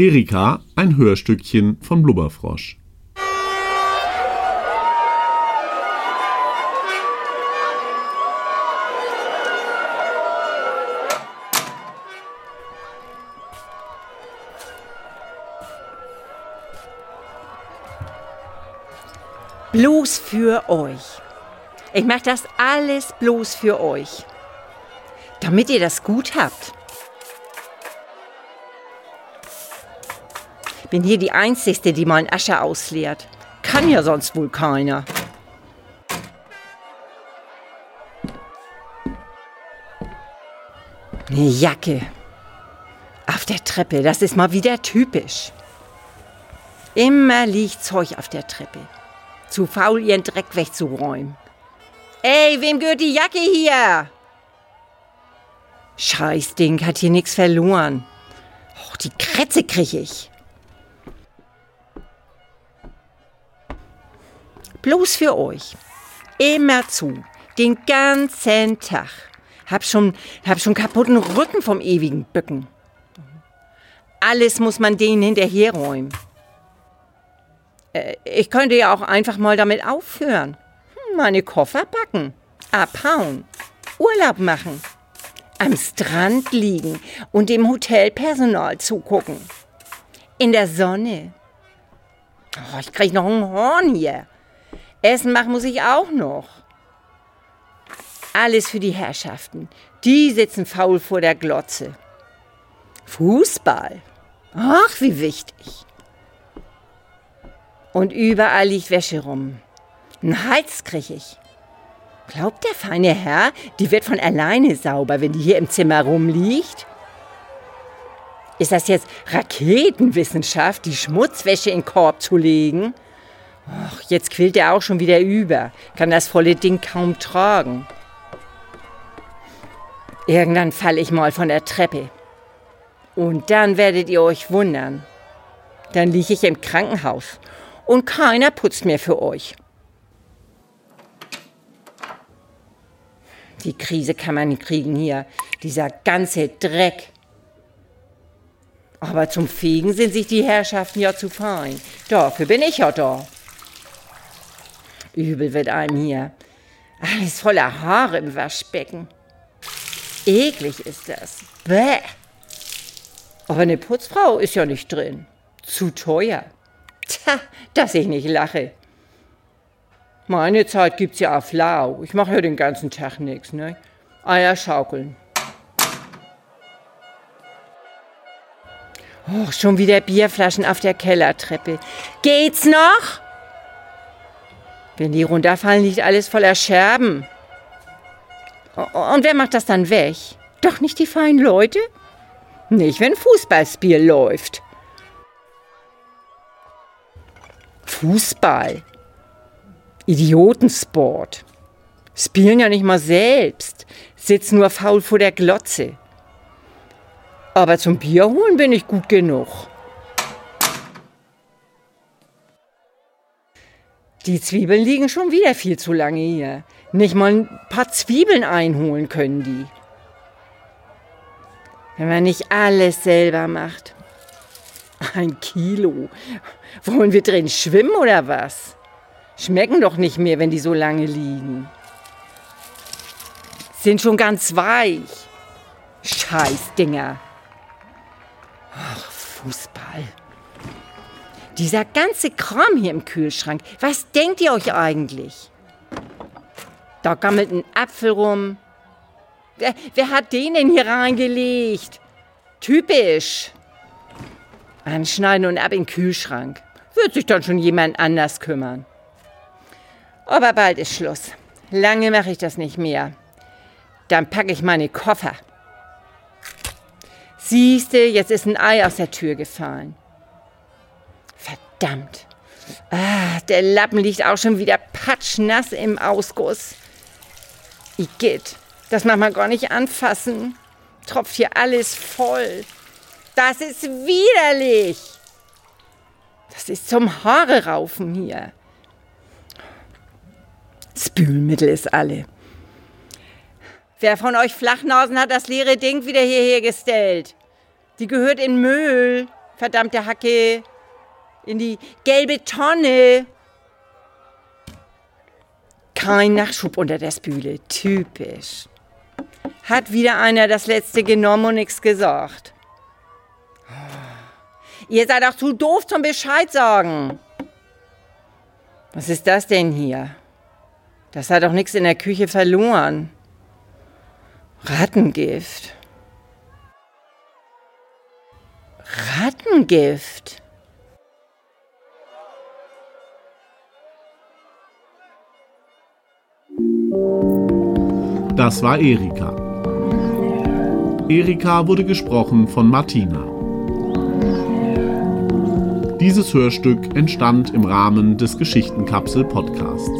Erika ein Hörstückchen von Blubberfrosch. Bloß für euch. Ich mache das alles bloß für euch. Damit ihr das gut habt. Bin hier die Einzige, die mal Asche ausleert. Kann ja sonst wohl keiner. Eine Jacke. Auf der Treppe, das ist mal wieder typisch. Immer liegt Zeug auf der Treppe. Zu faul, ihren Dreck wegzuräumen. Ey, wem gehört die Jacke hier? Scheißding, hat hier nichts verloren. Och, die Krätze krieg ich. Bloß für euch. Immer zu. Den ganzen Tag. Hab schon, hab schon kaputten Rücken vom ewigen Bücken. Alles muss man denen hinterherräumen. Äh, ich könnte ja auch einfach mal damit aufhören. Hm, meine Koffer packen, abhauen, Urlaub machen, am Strand liegen und dem Hotelpersonal zugucken. In der Sonne. Oh, ich krieg noch ein Horn hier. Essen machen muss ich auch noch. Alles für die Herrschaften. Die sitzen faul vor der Glotze. Fußball. Ach, wie wichtig. Und überall liegt Wäsche rum. Ein Hals krieg ich. Glaubt der feine Herr, die wird von alleine sauber, wenn die hier im Zimmer rumliegt? Ist das jetzt Raketenwissenschaft, die Schmutzwäsche in den Korb zu legen? Och, jetzt quillt er auch schon wieder über, kann das volle Ding kaum tragen. Irgendwann falle ich mal von der Treppe. Und dann werdet ihr euch wundern. Dann liege ich im Krankenhaus und keiner putzt mehr für euch. Die Krise kann man nicht kriegen hier, dieser ganze Dreck. Aber zum Fegen sind sich die Herrschaften ja zu fein. Dafür bin ich ja da. Übel wird einem hier. Alles voller Haare im Waschbecken. Eklig ist das. Bäh. Aber eine Putzfrau ist ja nicht drin. Zu teuer. Tja, dass ich nicht lache. Meine Zeit gibt's ja auf Lau. Ich mache ja den ganzen Tag nichts, ne? Eier schaukeln. Oh, schon wieder Bierflaschen auf der Kellertreppe. Geht's noch? Wenn die runterfallen, liegt alles voller Scherben. Und wer macht das dann weg? Doch nicht die feinen Leute? Nicht, wenn Fußballspiel läuft. Fußball. Idiotensport. Spielen ja nicht mal selbst. Sitzen nur faul vor der Glotze. Aber zum Bier holen bin ich gut genug. Die Zwiebeln liegen schon wieder viel zu lange hier. Nicht mal ein paar Zwiebeln einholen können die. Wenn man nicht alles selber macht. Ein Kilo. Wollen wir drin schwimmen oder was? Schmecken doch nicht mehr, wenn die so lange liegen. Sind schon ganz weich. Scheißdinger. Ach, Fußball. Dieser ganze Kram hier im Kühlschrank. Was denkt ihr euch eigentlich? Da gammelt ein Apfel rum. Wer, wer hat den denn hier reingelegt? Typisch. Anschneiden und ab in den Kühlschrank. Wird sich dann schon jemand anders kümmern. Aber bald ist Schluss. Lange mache ich das nicht mehr. Dann packe ich meine Koffer. Siehste, jetzt ist ein Ei aus der Tür gefallen. Verdammt. Ah, der Lappen liegt auch schon wieder patschnass im Ausguss. Igitt, das mag man gar nicht anfassen. Tropft hier alles voll. Das ist widerlich. Das ist zum Haare raufen hier. Spülmittel ist alle. Wer von euch Flachnasen hat das leere Ding wieder hierher gestellt? Die gehört in Müll. verdammte Hacke. In die gelbe Tonne. Kein Nachschub unter der Spüle. Typisch. Hat wieder einer das letzte genommen und nichts gesagt. Ihr seid auch zu doof zum Bescheid sagen. Was ist das denn hier? Das hat doch nichts in der Küche verloren. Rattengift. Rattengift. Das war Erika. Erika wurde gesprochen von Martina. Dieses Hörstück entstand im Rahmen des Geschichtenkapsel Podcasts.